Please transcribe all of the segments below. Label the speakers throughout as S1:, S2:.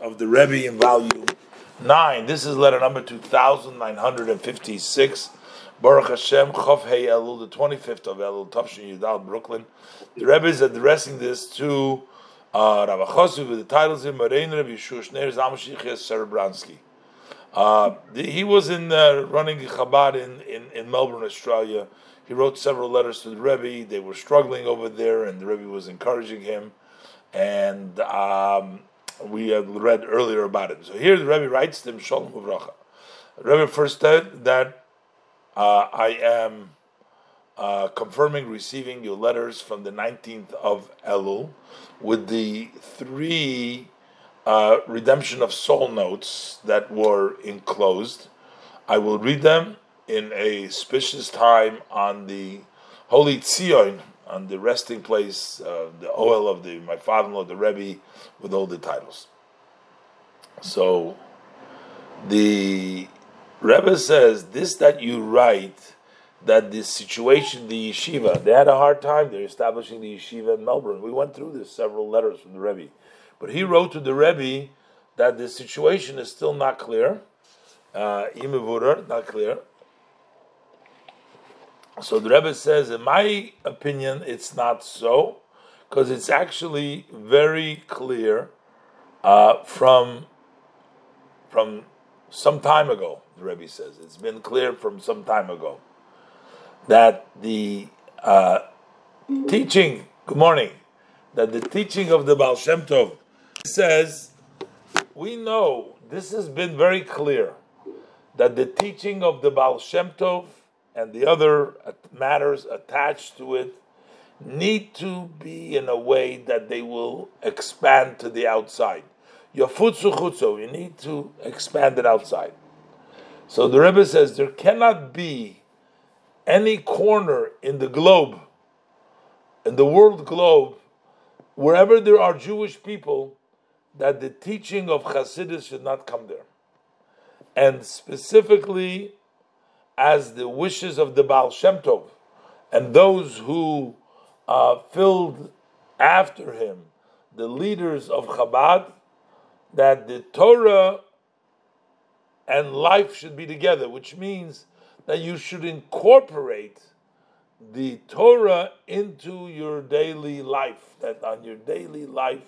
S1: of the Rebbe in volume 9. This is letter number 2956. Baruch Hashem, Chof Hey Elul, the 25th of Elul, Tavshin Yudal, Brooklyn. The Rebbe is addressing this to uh, Rav Chosu with the titles in Marein Rebbe Yeshua Shneir Zamashich Serebransky. Uh, he was in uh, running Chabad in, in, in Melbourne, Australia. He wrote several letters to the Rebbe. They were struggling over there, and the Rebbe was encouraging him. And um, we have read earlier about it. So here the Rebbe writes to him, Shalom Uvracha. Rebbe first said that uh, I am uh, confirming receiving your letters from the 19th of Elul with the three uh, redemption of soul notes that were enclosed. I will read them in a spacious time on the Holy Tzion, on the resting place, uh, the Ohel of the my father-in-law, the Rebbe, with all the titles. So, the Rebbe says this that you write that this situation, the yeshiva, they had a hard time. They're establishing the yeshiva in Melbourne. We went through this several letters from the Rebbe, but he wrote to the Rebbe that the situation is still not clear. Uh, not clear. So the Rebbe says, in my opinion, it's not so, because it's actually very clear uh, from from some time ago. The Rebbe says it's been clear from some time ago that the uh, teaching. Good morning. That the teaching of the Baal Shem Tov says we know this has been very clear that the teaching of the Baal Shem Tov and the other matters attached to it need to be in a way that they will expand to the outside. Yafutsu chutzo, you need to expand it outside. So the Rebbe says there cannot be any corner in the globe, in the world globe, wherever there are Jewish people, that the teaching of Hasidus should not come there. And specifically, as the wishes of the Baal Shem Tov and those who uh, filled after him, the leaders of Chabad, that the Torah and life should be together, which means that you should incorporate the Torah into your daily life, that on your daily life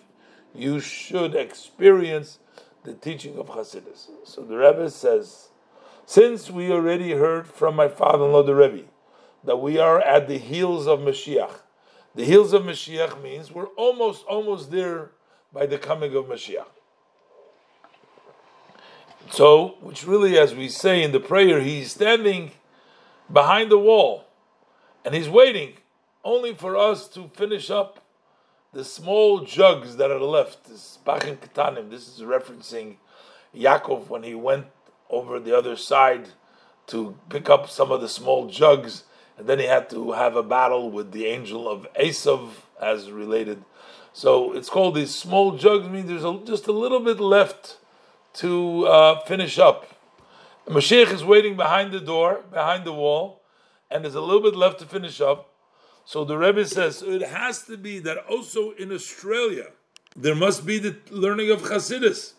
S1: you should experience the teaching of Hasidus. So the Rebbe says, since we already heard from my father-in-law, the Rebbe, that we are at the heels of Mashiach. The heels of Mashiach means we're almost, almost there by the coming of Mashiach. So, which really, as we say in the prayer, he's standing behind the wall and he's waiting only for us to finish up the small jugs that are left. This Pachim Ketanim, this is referencing Yaakov when he went over the other side to pick up some of the small jugs, and then he had to have a battle with the angel of Esav as related. So it's called these small jugs. I mean, there's a, just a little bit left to uh, finish up. Mashiach is waiting behind the door, behind the wall, and there's a little bit left to finish up. So the Rebbe says it has to be that also in Australia there must be the learning of Hasidus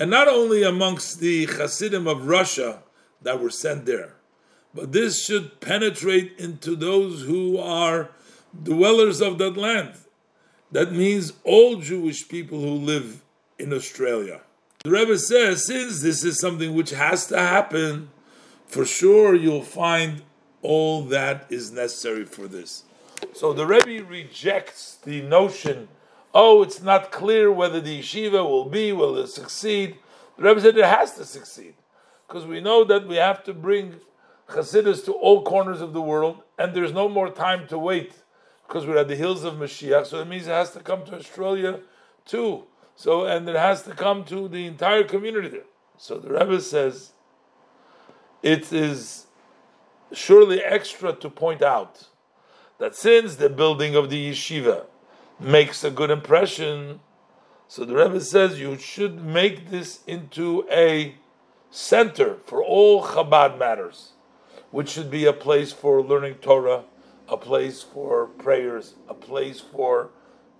S1: and not only amongst the Hasidim of Russia that were sent there, but this should penetrate into those who are dwellers of that land. That means all Jewish people who live in Australia. The Rebbe says, since this is something which has to happen, for sure you'll find all that is necessary for this. So the Rebbe rejects the notion oh, it's not clear whether the yeshiva will be, will it succeed. The Rebbe said it has to succeed because we know that we have to bring Hasidus to all corners of the world, and there's no more time to wait because we're at the hills of Mashiach. So it means it has to come to Australia too. So and it has to come to the entire community there. So the Rebbe says it is surely extra to point out that since the building of the yeshiva makes a good impression. So the Rebbe says you should make this into a center for all Chabad matters, which should be a place for learning Torah, a place for prayers, a place for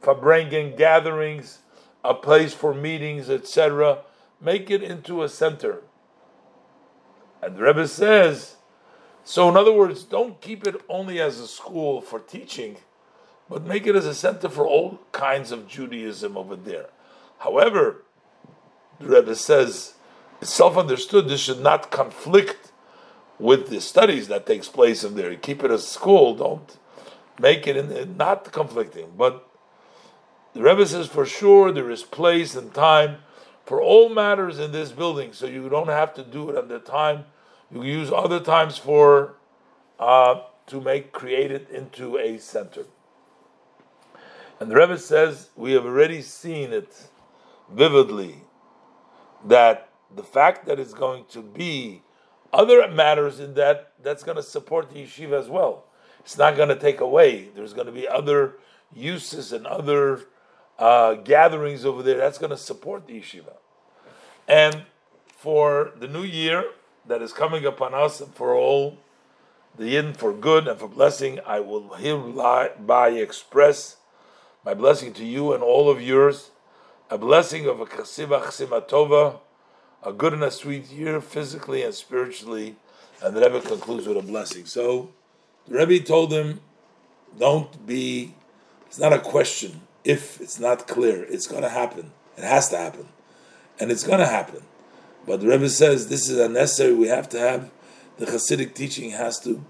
S1: Farbrengen gatherings, a place for meetings, etc. Make it into a center. And the Rebbe says, so in other words, don't keep it only as a school for teaching, but make it as a center for all kinds of Judaism over there. However, the Rebbe says, it's self-understood, this should not conflict with the studies that takes place in there. Keep it as a school, don't make it in, not conflicting. But the Rebbe says for sure there is place and time for all matters in this building, so you don't have to do it at the time. You use other times for uh, to make create it into a center. And the Rebbe says we have already seen it vividly that the fact that it's going to be other matters in that that's going to support the yeshiva as well. It's not going to take away. There's going to be other uses and other uh, gatherings over there, that's going to support the yeshiva. And for the new year that is coming upon us and for all the yin for good and for blessing, I will hereby express my blessing to you and all of yours, a blessing of a kasiva chsimatova, a good and a sweet year, physically and spiritually. And the Rebbe concludes with a blessing. So the Rebbe told him, don't be, it's not a question if it's not clear, it's going to happen. It has to happen. And it's going to happen. But the Rebbe says this is unnecessary. We have to have the Hasidic teaching has to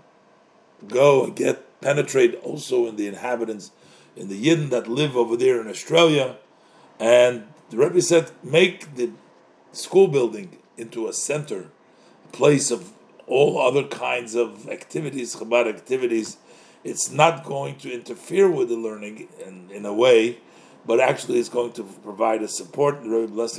S1: go and get penetrate also in the inhabitants, in the Yidden that live over there in Australia. And the Rebbe said, make the school building into a center, a place of all other kinds of activities, Chabad activities it's not going to interfere with the learning in, in a way, but actually it's going to provide a support. Rabbi bless